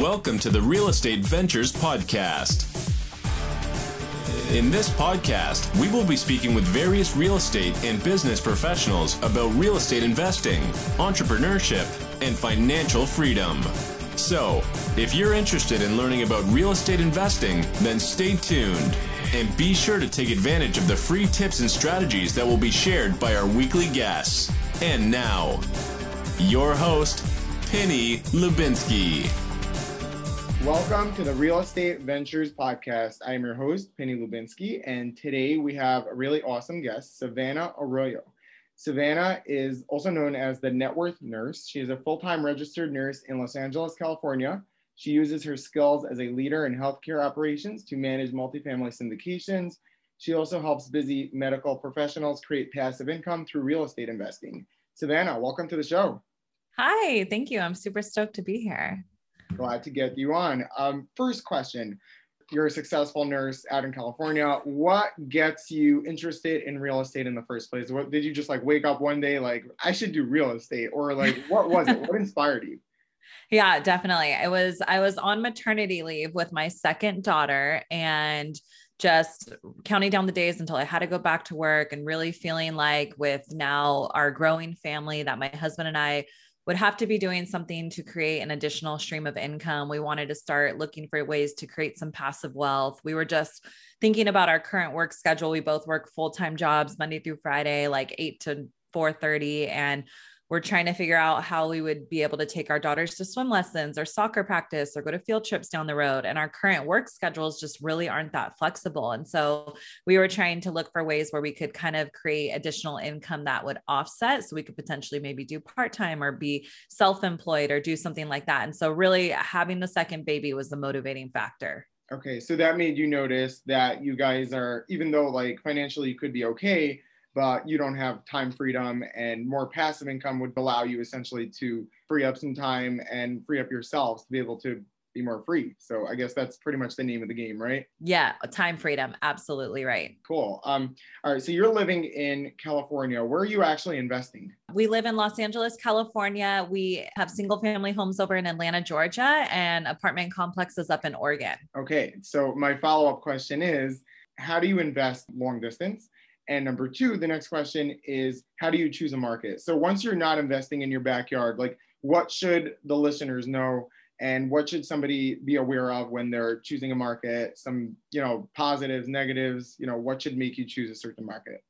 Welcome to the Real Estate Ventures Podcast. In this podcast, we will be speaking with various real estate and business professionals about real estate investing, entrepreneurship, and financial freedom. So, if you're interested in learning about real estate investing, then stay tuned and be sure to take advantage of the free tips and strategies that will be shared by our weekly guests. And now, your host, Penny Lubinsky. Welcome to the Real Estate Ventures Podcast. I am your host, Penny Lubinsky, and today we have a really awesome guest, Savannah Arroyo. Savannah is also known as the Net Worth Nurse. She is a full time registered nurse in Los Angeles, California. She uses her skills as a leader in healthcare operations to manage multifamily syndications. She also helps busy medical professionals create passive income through real estate investing. Savannah, welcome to the show. Hi, thank you. I'm super stoked to be here. Glad to get you on. Um, first question You're a successful nurse out in California. What gets you interested in real estate in the first place? What did you just like wake up one day like, I should do real estate? Or like, what was it? what inspired you? Yeah, definitely. I was I was on maternity leave with my second daughter and just counting down the days until I had to go back to work and really feeling like with now our growing family that my husband and I would have to be doing something to create an additional stream of income. We wanted to start looking for ways to create some passive wealth. We were just thinking about our current work schedule. We both work full-time jobs Monday through Friday, like 8 to 4:30 and we're trying to figure out how we would be able to take our daughters to swim lessons or soccer practice or go to field trips down the road. And our current work schedules just really aren't that flexible. And so we were trying to look for ways where we could kind of create additional income that would offset. So we could potentially maybe do part time or be self employed or do something like that. And so, really, having the second baby was the motivating factor. Okay. So that made you notice that you guys are, even though like financially you could be okay, but you don't have time freedom and more passive income would allow you essentially to free up some time and free up yourselves to be able to be more free. So I guess that's pretty much the name of the game, right? Yeah, time freedom. Absolutely right. Cool. Um, all right. So you're living in California. Where are you actually investing? We live in Los Angeles, California. We have single family homes over in Atlanta, Georgia, and apartment complexes up in Oregon. Okay. So my follow up question is how do you invest long distance? And number two, the next question is how do you choose a market? So once you're not investing in your backyard, like what should the listeners know and what should somebody be aware of when they're choosing a market? Some, you know, positives, negatives, you know, what should make you choose a certain market?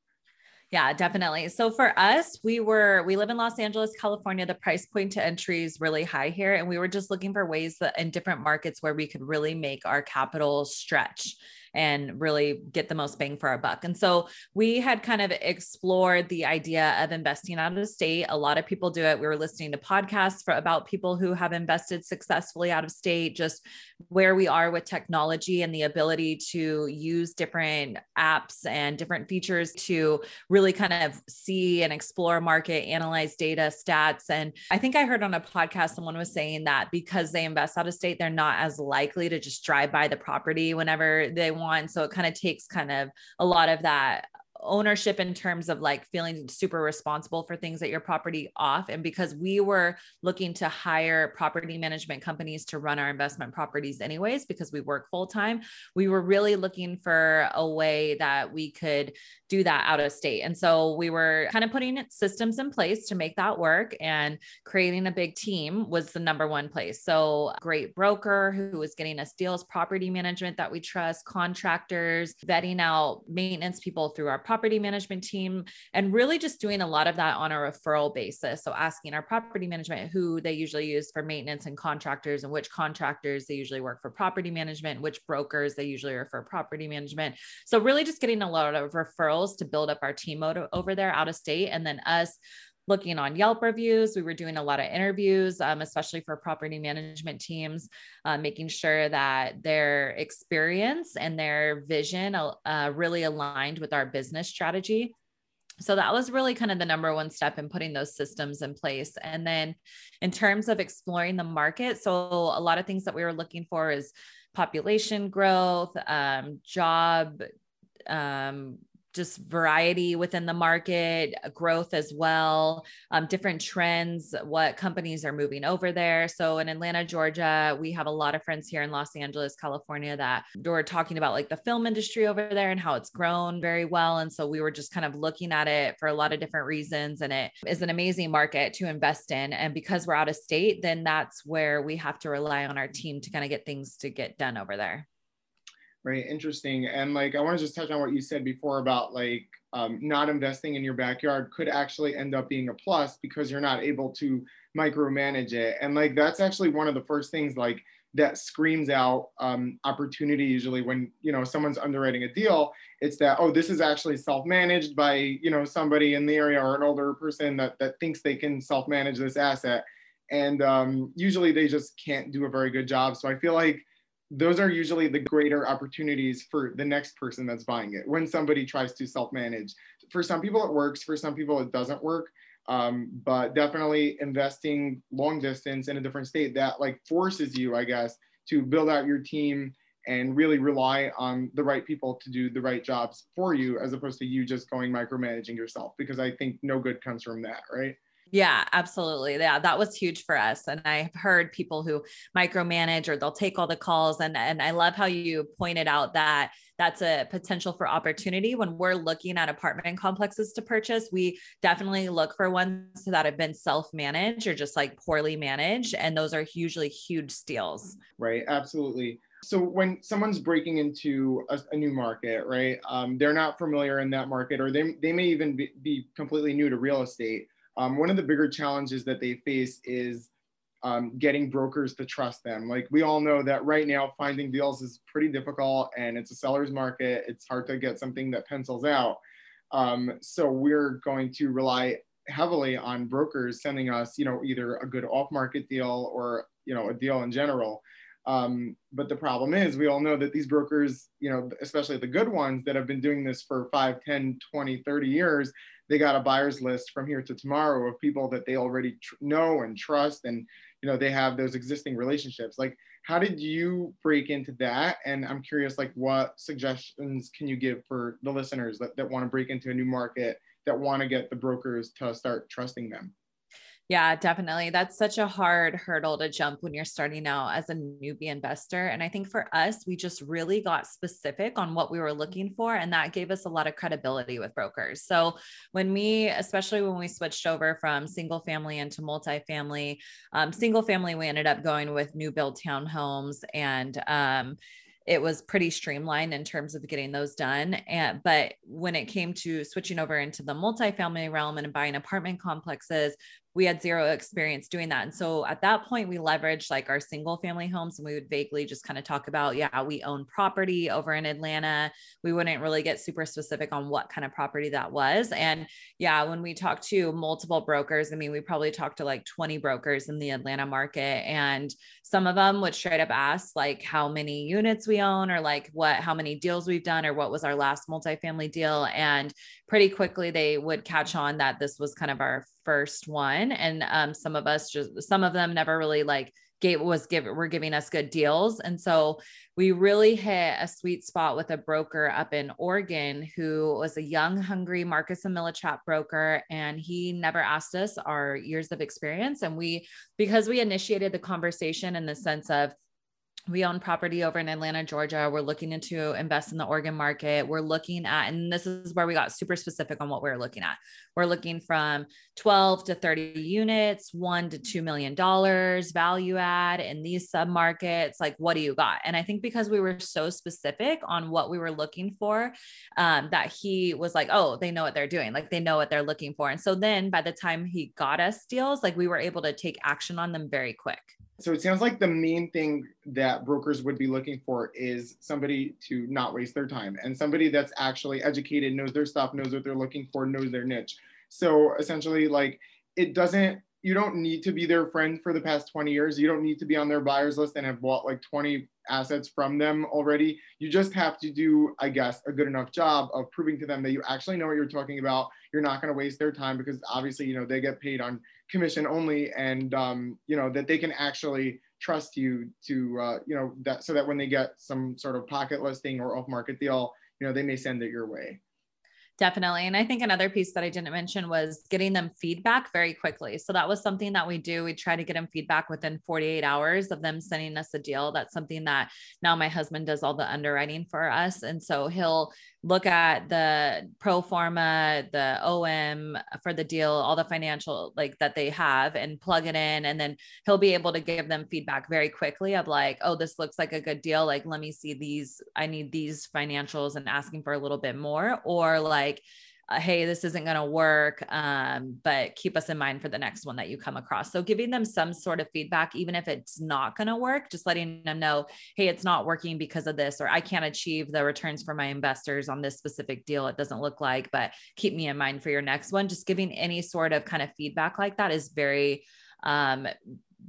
Yeah, definitely. So for us, we were we live in Los Angeles, California. The price point to entry is really high here and we were just looking for ways that in different markets where we could really make our capital stretch and really get the most bang for our buck. And so we had kind of explored the idea of investing out of state. A lot of people do it. We were listening to podcasts for about people who have invested successfully out of state, just where we are with technology and the ability to use different apps and different features to really kind of see and explore market, analyze data, stats. And I think I heard on a podcast someone was saying that because they invest out of state, they're not as likely to just drive by the property whenever they want on. So it kind of takes kind of a lot of that ownership in terms of like feeling super responsible for things at your property off. And because we were looking to hire property management companies to run our investment properties, anyways, because we work full time, we were really looking for a way that we could do that out of state. And so we were kind of putting systems in place to make that work and creating a big team was the number one place. So, great broker who was getting us deals, property management that we trust, contractors, vetting out maintenance people through our property management team, and really just doing a lot of that on a referral basis. So, asking our property management who they usually use for maintenance and contractors, and which contractors they usually work for property management, which brokers they usually refer property management. So, really just getting a lot of to build up our team over there out of state. And then us looking on Yelp reviews. We were doing a lot of interviews, um, especially for property management teams, uh, making sure that their experience and their vision uh, really aligned with our business strategy. So that was really kind of the number one step in putting those systems in place. And then in terms of exploring the market, so a lot of things that we were looking for is population growth, um, job um, just variety within the market, growth as well, um, different trends, what companies are moving over there. So in Atlanta, Georgia, we have a lot of friends here in Los Angeles, California that were talking about like the film industry over there and how it's grown very well. And so we were just kind of looking at it for a lot of different reasons. And it is an amazing market to invest in. And because we're out of state, then that's where we have to rely on our team to kind of get things to get done over there. Right, interesting. And like, I want to just touch on what you said before about like um, not investing in your backyard could actually end up being a plus because you're not able to micromanage it. And like, that's actually one of the first things like that screams out um, opportunity usually when you know someone's underwriting a deal it's that oh this is actually self-managed by you know somebody in the area or an older person that, that thinks they can self-manage this asset and um, usually they just can't do a very good job so i feel like those are usually the greater opportunities for the next person that's buying it. When somebody tries to self-manage for some people it works for some people it doesn't work um, but definitely investing long distance in a different state that like forces you i guess to build out your team and really rely on the right people to do the right jobs for you as opposed to you just going micromanaging yourself because i think no good comes from that right yeah, absolutely. Yeah, that was huge for us. And I've heard people who micromanage or they'll take all the calls. And, and I love how you pointed out that that's a potential for opportunity when we're looking at apartment complexes to purchase. We definitely look for ones that have been self managed or just like poorly managed. And those are usually huge steals. Right. Absolutely so when someone's breaking into a, a new market, right? Um, they're not familiar in that market, or they, they may even be, be completely new to real estate um, one of the bigger challenges that they face is um, getting brokers to trust them. Like we all know that right now, finding deals is pretty difficult and it's a seller's market. It's hard to get something that pencils out. Um, so we're going to rely heavily on brokers sending us, you know, either a good off-market deal or, you know, a deal in general. Um, but the problem is we all know that these brokers, you know, especially the good ones that have been doing this for 5, 10, 20, 30 years, they got a buyers list from here to tomorrow of people that they already tr- know and trust and you know they have those existing relationships. Like how did you break into that? And i'm curious like what suggestions can you give for the listeners that, that want to break into a new market that want to get the brokers to start trusting them yeah, definitely. That's such a hard hurdle to jump when you're starting out as a newbie investor. And I think for us, we just really got specific on what we were looking for. And that gave us a lot of credibility with brokers. So when we, especially when we switched over from single family into multifamily, um, single family, we ended up going with new build townhomes and, um, it was pretty streamlined in terms of getting those done. And but when it came to switching over into the multifamily realm and buying apartment complexes, we had zero experience doing that. And so at that point, we leveraged like our single family homes and we would vaguely just kind of talk about, yeah, we own property over in Atlanta. We wouldn't really get super specific on what kind of property that was. And yeah, when we talked to multiple brokers, I mean, we probably talked to like 20 brokers in the Atlanta market. And some of them would straight up ask like how many units we own or like what, how many deals we've done or what was our last multifamily deal. And pretty quickly they would catch on that this was kind of our first one. And um, some of us just some of them never really like gave was give were giving us good deals. And so we really hit a sweet spot with a broker up in Oregon who was a young hungry Marcus and Millichap broker and he never asked us our years of experience. And we because we initiated the conversation in the sense of we own property over in Atlanta, Georgia. We're looking into invest in the Oregon market. We're looking at, and this is where we got super specific on what we are looking at. We're looking from 12 to 30 units, one to two million dollars value add in these sub markets. Like, what do you got? And I think because we were so specific on what we were looking for, um, that he was like, oh, they know what they're doing. Like they know what they're looking for. And so then by the time he got us deals, like we were able to take action on them very quick. So it sounds like the main thing that brokers would be looking for is somebody to not waste their time and somebody that's actually educated, knows their stuff, knows what they're looking for, knows their niche. So essentially, like it doesn't, you don't need to be their friend for the past 20 years. You don't need to be on their buyers list and have bought like 20 assets from them already. You just have to do, I guess, a good enough job of proving to them that you actually know what you're talking about. You're not going to waste their time because obviously, you know, they get paid on commission only and, um, you know, that they can actually trust you to, uh, you know, that so that when they get some sort of pocket listing or off market deal, you know, they may send it your way. Definitely. And I think another piece that I didn't mention was getting them feedback very quickly. So that was something that we do. We try to get them feedback within 48 hours of them sending us a deal. That's something that now my husband does all the underwriting for us. And so he'll look at the pro forma, the OM for the deal, all the financial like that they have and plug it in. And then he'll be able to give them feedback very quickly of like, oh, this looks like a good deal. Like, let me see these. I need these financials and asking for a little bit more. Or like, uh, hey this isn't going to work um, but keep us in mind for the next one that you come across so giving them some sort of feedback even if it's not going to work just letting them know hey it's not working because of this or i can't achieve the returns for my investors on this specific deal it doesn't look like but keep me in mind for your next one just giving any sort of kind of feedback like that is very um,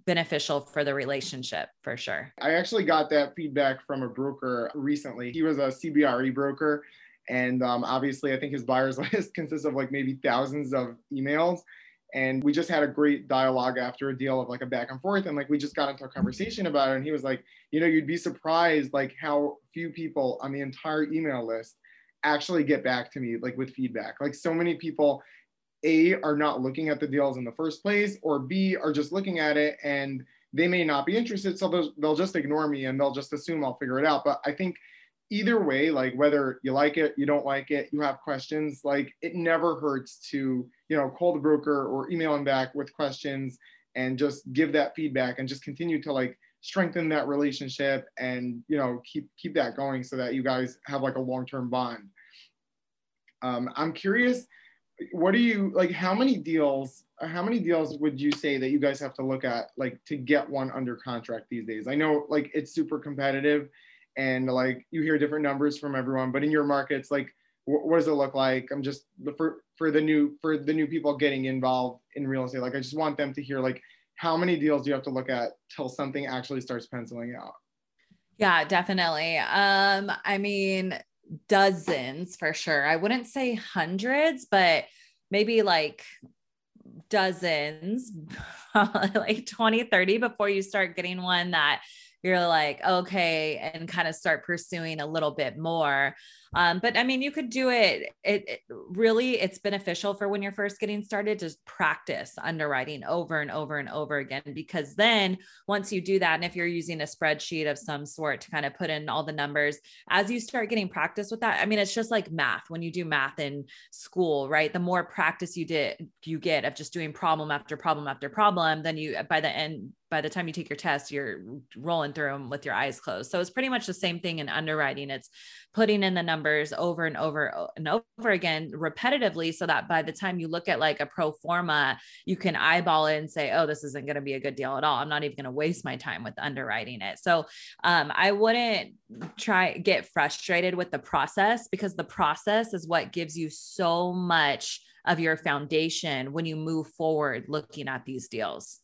beneficial for the relationship for sure. I actually got that feedback from a broker recently. He was a CBRE broker and um, obviously, I think his buyers list consists of like maybe thousands of emails. And we just had a great dialogue after a deal of like a back and forth. And like we just got into a conversation about it. And he was like, you know, you'd be surprised like how few people on the entire email list actually get back to me like with feedback. Like so many people, A, are not looking at the deals in the first place, or B, are just looking at it and they may not be interested. So they'll, they'll just ignore me and they'll just assume I'll figure it out. But I think either way, like whether you like it, you don't like it, you have questions, like it never hurts to, you know, call the broker or email him back with questions and just give that feedback and just continue to like strengthen that relationship and, you know, keep keep that going so that you guys have like a long-term bond. Um, I'm curious, what do you like how many deals how many deals would you say that you guys have to look at like to get one under contract these days? I know like it's super competitive and like you hear different numbers from everyone but in your markets like wh- what does it look like? I'm just for for the new for the new people getting involved in real estate like i just want them to hear like how many deals do you have to look at till something actually starts penciling out? Yeah definitely. Um i mean dozens for sure. I wouldn't say hundreds but maybe like dozens like 20 30 before you start getting one that you're like, okay, and kind of start pursuing a little bit more. Um, but I mean, you could do it, it, it. really, it's beneficial for when you're first getting started to practice underwriting over and over and over again. Because then once you do that, and if you're using a spreadsheet of some sort to kind of put in all the numbers, as you start getting practice with that, I mean, it's just like math. When you do math in school, right? The more practice you did, you get of just doing problem after problem after problem, then you by the end by the time you take your test, you're rolling through them with your eyes closed. So it's pretty much the same thing in underwriting. It's putting in the numbers over and over and over again repetitively so that by the time you look at like a pro forma, you can eyeball it and say, oh, this isn't going to be a good deal at all. I'm not even going to waste my time with underwriting it. So um, I wouldn't try get frustrated with the process because the process is what gives you so much of your foundation when you move forward looking at these deals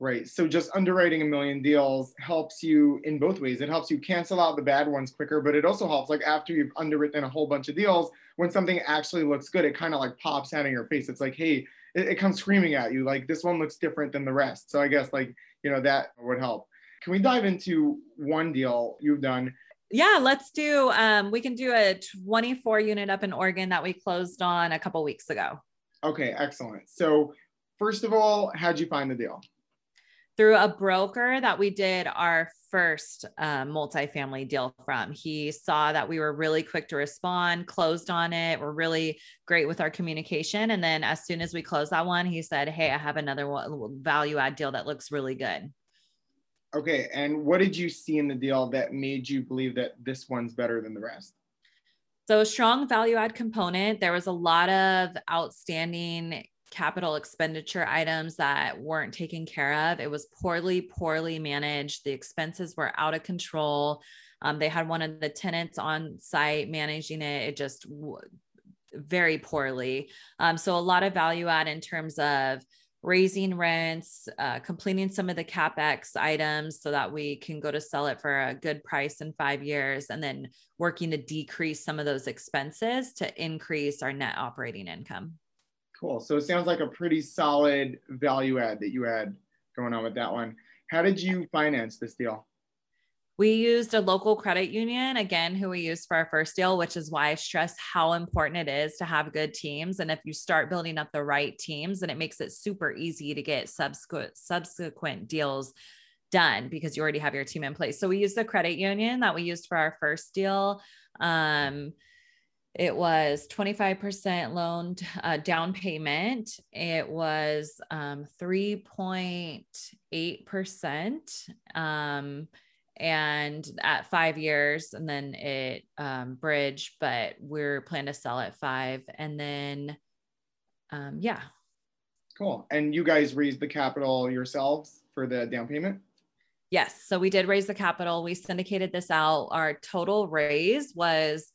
right? So just underwriting a million deals helps you in both ways. It helps you cancel out the bad ones quicker, but it also helps like after you've underwritten a whole bunch of deals, when something actually looks good, it kind of like pops out in your face. It's like, hey, it, it comes screaming at you, like this one looks different than the rest. So I guess like, you know, that would help. Can we dive into one deal you've done? Yeah, let's do um we can do a 24 unit up in Oregon that we closed on a couple weeks ago. Okay, excellent. So first of all, how'd you find the deal? Through a broker that we did our first uh, multifamily deal from. He saw that we were really quick to respond, closed on it. We're really great with our communication. And then as soon as we closed that one, he said, Hey, I have another value add deal that looks really good. Okay. And what did you see in the deal that made you believe that this one's better than the rest? So, a strong value add component. There was a lot of outstanding capital expenditure items that weren't taken care of. It was poorly, poorly managed. The expenses were out of control. Um, they had one of the tenants on site managing it. It just w- very poorly. Um, so a lot of value add in terms of raising rents, uh, completing some of the capex items so that we can go to sell it for a good price in five years, and then working to decrease some of those expenses to increase our net operating income. Cool. So it sounds like a pretty solid value add that you had going on with that one. How did you finance this deal? We used a local credit union, again, who we used for our first deal, which is why I stress how important it is to have good teams. And if you start building up the right teams, then it makes it super easy to get subsequent subsequent deals done because you already have your team in place. So we used the credit union that we used for our first deal. Um, it was 25% loan uh, down payment. It was um, 3.8%. Um, and at five years, and then it um, bridge, but we're planning to sell at five. And then, um, yeah. Cool. And you guys raised the capital yourselves for the down payment? Yes. So we did raise the capital. We syndicated this out. Our total raise was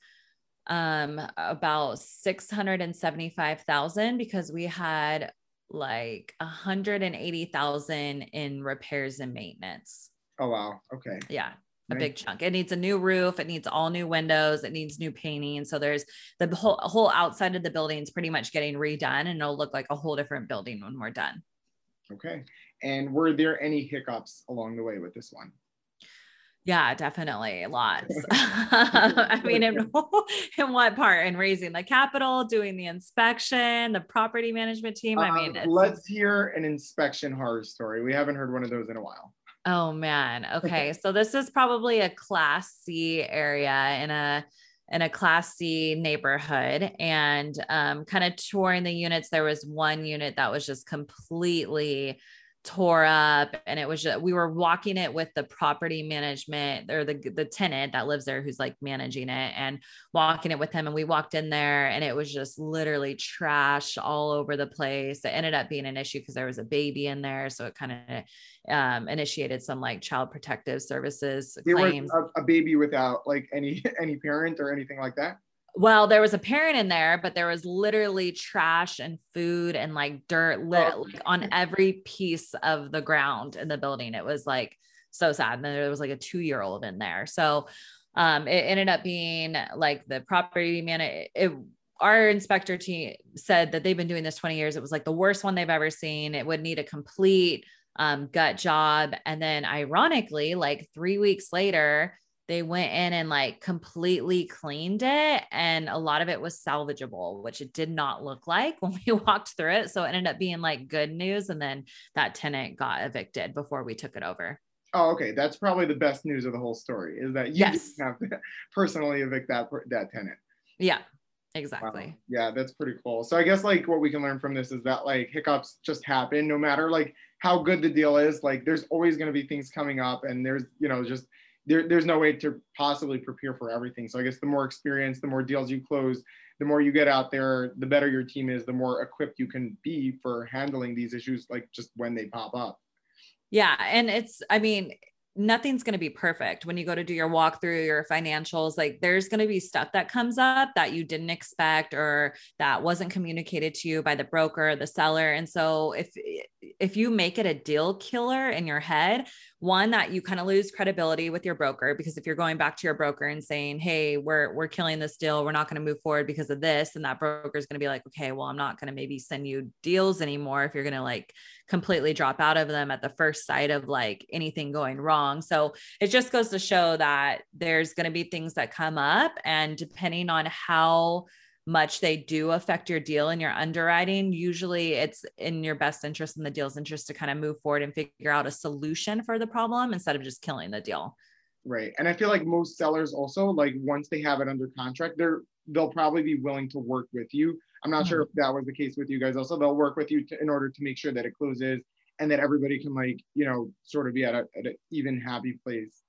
um about 675,000 because we had like 180,000 in repairs and maintenance. Oh wow. Okay. Yeah. A big chunk. It needs a new roof. It needs all new windows. It needs new painting. So there's the whole whole outside of the building is pretty much getting redone, and it'll look like a whole different building when we're done. Okay. And were there any hiccups along the way with this one? Yeah, definitely lots. I mean, in, in what part? In raising the capital, doing the inspection, the property management team. I mean, um, let's hear an inspection horror story. We haven't heard one of those in a while. Oh man. Okay, so this is probably a Class C area in a in a Class C neighborhood, and um, kind of touring the units. There was one unit that was just completely tore up and it was just, we were walking it with the property management or the the tenant that lives there who's like managing it and walking it with him and we walked in there and it was just literally trash all over the place it ended up being an issue because there was a baby in there so it kind of um, initiated some like child protective services there claims. was a, a baby without like any any parent or anything like that well, there was a parent in there, but there was literally trash and food and like dirt lit, oh. like on every piece of the ground in the building. It was like so sad. And then there was like a two year old in there. So um, it ended up being like the property man. It, it, our inspector team said that they've been doing this 20 years. It was like the worst one they've ever seen. It would need a complete um, gut job. And then, ironically, like three weeks later, they went in and like completely cleaned it and a lot of it was salvageable which it did not look like when we walked through it so it ended up being like good news and then that tenant got evicted before we took it over oh okay that's probably the best news of the whole story is that you yes. have to personally evict that that tenant yeah exactly wow. yeah that's pretty cool so i guess like what we can learn from this is that like hiccups just happen no matter like how good the deal is like there's always going to be things coming up and there's you know just there, there's no way to possibly prepare for everything. So I guess the more experience, the more deals you close, the more you get out there, the better your team is, the more equipped you can be for handling these issues, like just when they pop up. Yeah. And it's, I mean, nothing's going to be perfect when you go to do your walkthrough your financials like there's going to be stuff that comes up that you didn't expect or that wasn't communicated to you by the broker the seller and so if if you make it a deal killer in your head one that you kind of lose credibility with your broker because if you're going back to your broker and saying hey we're we're killing this deal we're not going to move forward because of this and that broker is going to be like okay well i'm not going to maybe send you deals anymore if you're going to like completely drop out of them at the first sight of like anything going wrong. So it just goes to show that there's going to be things that come up. And depending on how much they do affect your deal and your underwriting, usually it's in your best interest and the deal's interest to kind of move forward and figure out a solution for the problem instead of just killing the deal. Right. And I feel like most sellers also like once they have it under contract, they're they'll probably be willing to work with you I'm not mm-hmm. sure if that was the case with you guys. Also, they'll work with you to, in order to make sure that it closes and that everybody can like you know sort of be at, a, at an even happy place.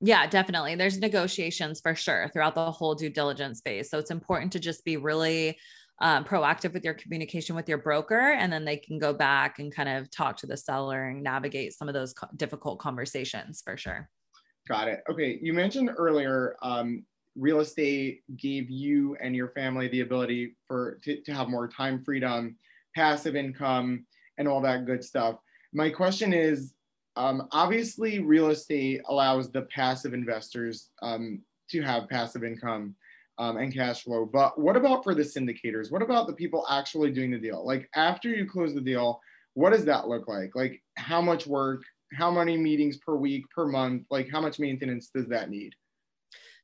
Yeah, definitely. There's negotiations for sure throughout the whole due diligence phase. So it's important to just be really um, proactive with your communication with your broker, and then they can go back and kind of talk to the seller and navigate some of those co- difficult conversations for sure. Got it. Okay. You mentioned earlier um, real estate gave you and your family the ability for to, to have more time freedom, passive income, and all that good stuff. My question is, um, obviously, real estate allows the passive investors um, to have passive income um, and cash flow. But what about for the syndicators? What about the people actually doing the deal? Like after you close the deal, what does that look like? Like how much work, how many meetings per week, per month? Like how much maintenance does that need?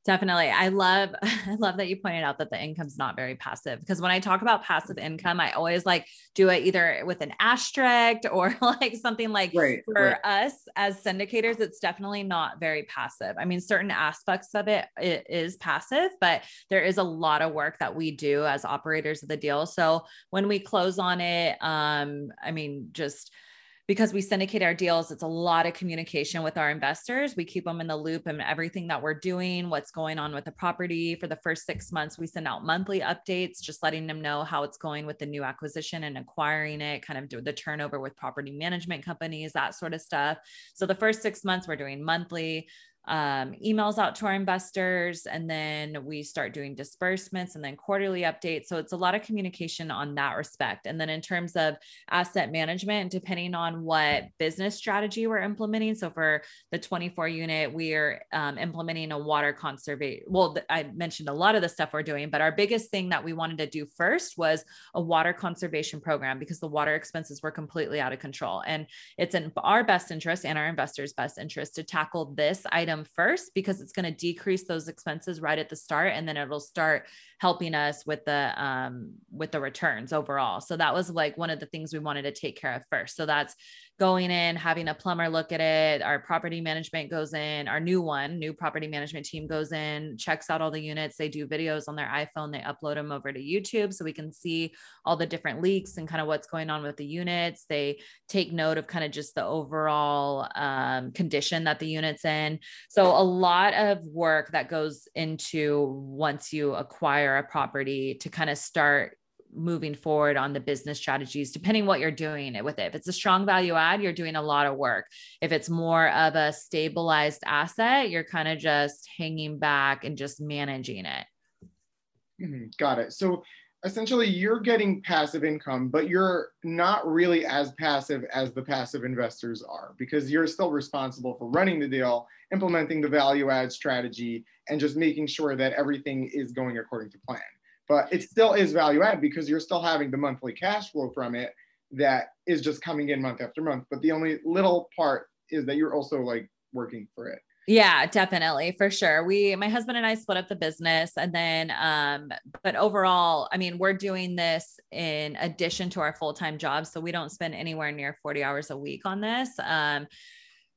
Definitely. I love I love that you pointed out that the income's not very passive because when I talk about passive income, I always like do it either with an asterisk or like something like right, for right. us as syndicators, it's definitely not very passive. I mean, certain aspects of it, it is passive, but there is a lot of work that we do as operators of the deal. So when we close on it, um, I mean, just because we syndicate our deals, it's a lot of communication with our investors. We keep them in the loop and everything that we're doing, what's going on with the property. For the first six months, we send out monthly updates, just letting them know how it's going with the new acquisition and acquiring it, kind of the turnover with property management companies, that sort of stuff. So the first six months, we're doing monthly um, emails out to our investors and then we start doing disbursements and then quarterly updates. So it's a lot of communication on that respect. And then in terms of asset management depending on what business strategy we're implementing so for the 24 unit we're um, implementing a water conservation well i mentioned a lot of the stuff we're doing but our biggest thing that we wanted to do first was a water conservation program because the water expenses were completely out of control. And it's in our best interest and our investors best interest to tackle this item item first because it's going to decrease those expenses right at the start and then it'll start helping us with the um with the returns overall. So that was like one of the things we wanted to take care of first. So that's going in, having a plumber look at it. Our property management goes in, our new one, new property management team goes in, checks out all the units. They do videos on their iPhone, they upload them over to YouTube so we can see all the different leaks and kind of what's going on with the units. They take note of kind of just the overall um, condition that the unit's in. So, a lot of work that goes into once you acquire a property to kind of start moving forward on the business strategies depending what you're doing it with it. If it's a strong value add you're doing a lot of work. If it's more of a stabilized asset you're kind of just hanging back and just managing it. Mm-hmm. got it. So essentially you're getting passive income but you're not really as passive as the passive investors are because you're still responsible for running the deal implementing the value add strategy and just making sure that everything is going according to plan but it still is value add because you're still having the monthly cash flow from it that is just coming in month after month. But the only little part is that you're also like working for it. Yeah, definitely for sure. We, my husband and I split up the business and then, um, but overall, I mean, we're doing this in addition to our full time jobs. So we don't spend anywhere near 40 hours a week on this. Um,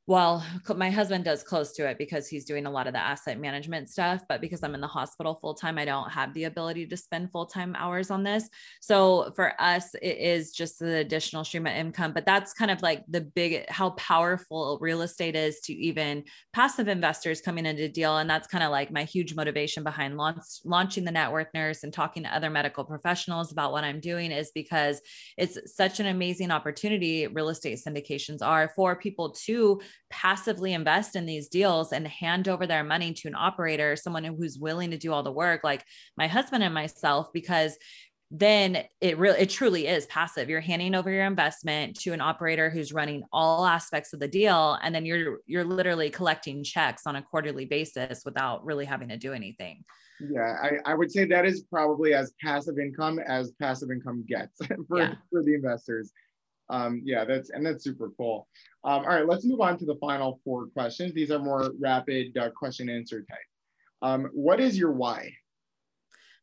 well, my husband does close to it because he's doing a lot of the asset management stuff. But because I'm in the hospital full time, I don't have the ability to spend full time hours on this. So for us, it is just the additional stream of income. But that's kind of like the big, how powerful real estate is to even passive investors coming into deal. And that's kind of like my huge motivation behind launch, launching the Net Worth Nurse and talking to other medical professionals about what I'm doing is because it's such an amazing opportunity. Real estate syndications are for people to passively invest in these deals and hand over their money to an operator, someone who's willing to do all the work, like my husband and myself, because then it really it truly is passive. You're handing over your investment to an operator who's running all aspects of the deal and then you're you're literally collecting checks on a quarterly basis without really having to do anything. Yeah i, I would say that is probably as passive income as passive income gets for, yeah. for the investors um, yeah, that's and that's super cool. Um, all right, let's move on to the final four questions. These are more rapid uh, question answer type. Um, what is your why?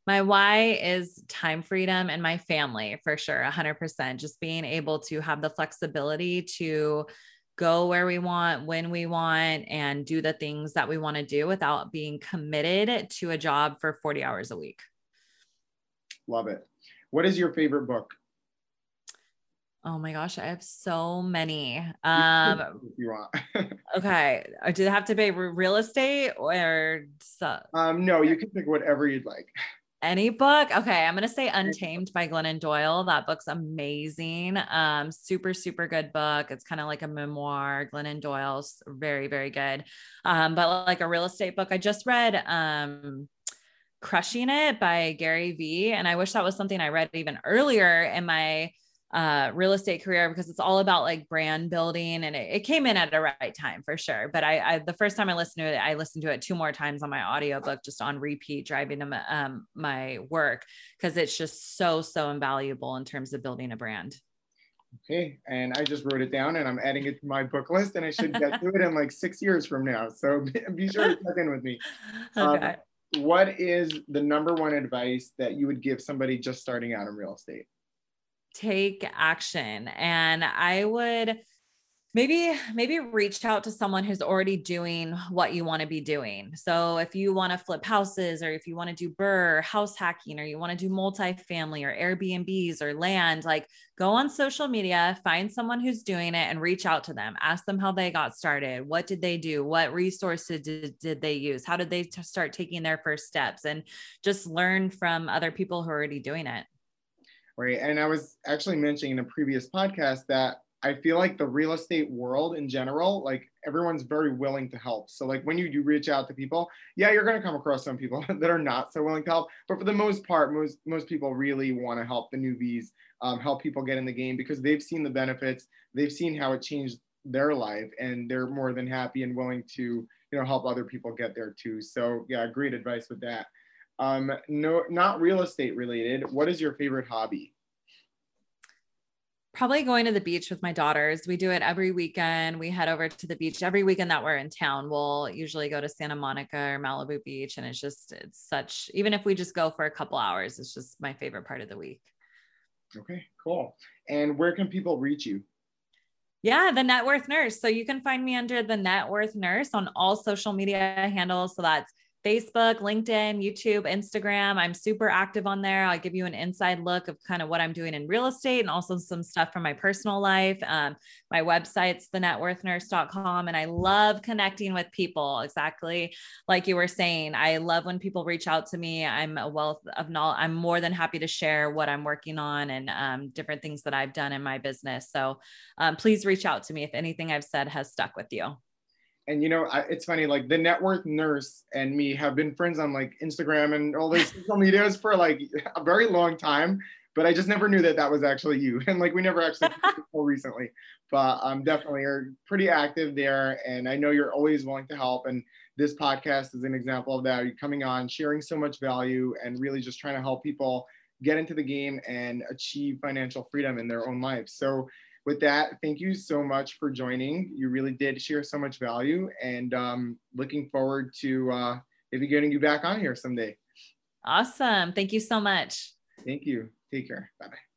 My why is time freedom and my family for sure, 100%. Just being able to have the flexibility to go where we want, when we want, and do the things that we want to do without being committed to a job for 40 hours a week. Love it. What is your favorite book? Oh my gosh, I have so many. Um, you want. okay. Uh, do they have to be real estate or? So- um, no, you can pick whatever you'd like. Any book? Okay, I'm gonna say Untamed by Glennon Doyle. That book's amazing. Um, super, super good book. It's kind of like a memoir. Glennon Doyle's very, very good. Um, but like a real estate book, I just read um Crushing It by Gary Vee. And I wish that was something I read even earlier in my uh, real estate career because it's all about like brand building and it, it came in at the right time for sure. But I, I, the first time I listened to it, I listened to it two more times on my audiobook, just on repeat, driving to my, um, my work because it's just so, so invaluable in terms of building a brand. Okay, and I just wrote it down and I'm adding it to my book list and I should get to it in like six years from now. So be sure to check in with me. Okay. Um, what is the number one advice that you would give somebody just starting out in real estate? Take action. And I would maybe maybe reach out to someone who's already doing what you want to be doing. So if you want to flip houses or if you want to do BRRRR house hacking or you want to do multifamily or airbnbs or land like go on social media find someone who's doing it and reach out to them. Ask them how they got started. What did they do? What resources did, did they use? How did they t- start taking their first steps? And just learn from other people who are already doing it right and i was actually mentioning in a previous podcast that I feel like the real estate world in general, like everyone's very willing to help. So like when you do reach out to people, yeah, you're gonna come across some people that are not so willing to help. But for the most part, most most people really want to help the newbies, um, help people get in the game because they've seen the benefits, they've seen how it changed their life, and they're more than happy and willing to you know help other people get there too. So yeah, great advice with that. Um, no, not real estate related. What is your favorite hobby? probably going to the beach with my daughters. We do it every weekend. We head over to the beach every weekend that we're in town. We'll usually go to Santa Monica or Malibu Beach. And it's just, it's such, even if we just go for a couple hours, it's just my favorite part of the week. Okay, cool. And where can people reach you? Yeah, the Net Worth Nurse. So you can find me under the Net Worth Nurse on all social media handles. So that's Facebook, LinkedIn, YouTube, Instagram. I'm super active on there. I'll give you an inside look of kind of what I'm doing in real estate and also some stuff from my personal life. Um, my website's thenetworthnurse.com. And I love connecting with people, exactly like you were saying. I love when people reach out to me. I'm a wealth of knowledge. I'm more than happy to share what I'm working on and um, different things that I've done in my business. So um, please reach out to me if anything I've said has stuck with you and you know I, it's funny like the net worth nurse and me have been friends on like instagram and all these social medias for like a very long time but i just never knew that that was actually you. And like we never actually before recently. But i'm definitely are pretty active there and i know you're always willing to help. And this podcast is an example of that you're coming on sharing so much value and really just trying to help people get into the game and achieve financial freedom in their own lives. So with that, thank you so much for joining. You really did share so much value, and um, looking forward to uh, maybe getting you back on here someday. Awesome. Thank you so much. Thank you. Take care. Bye bye.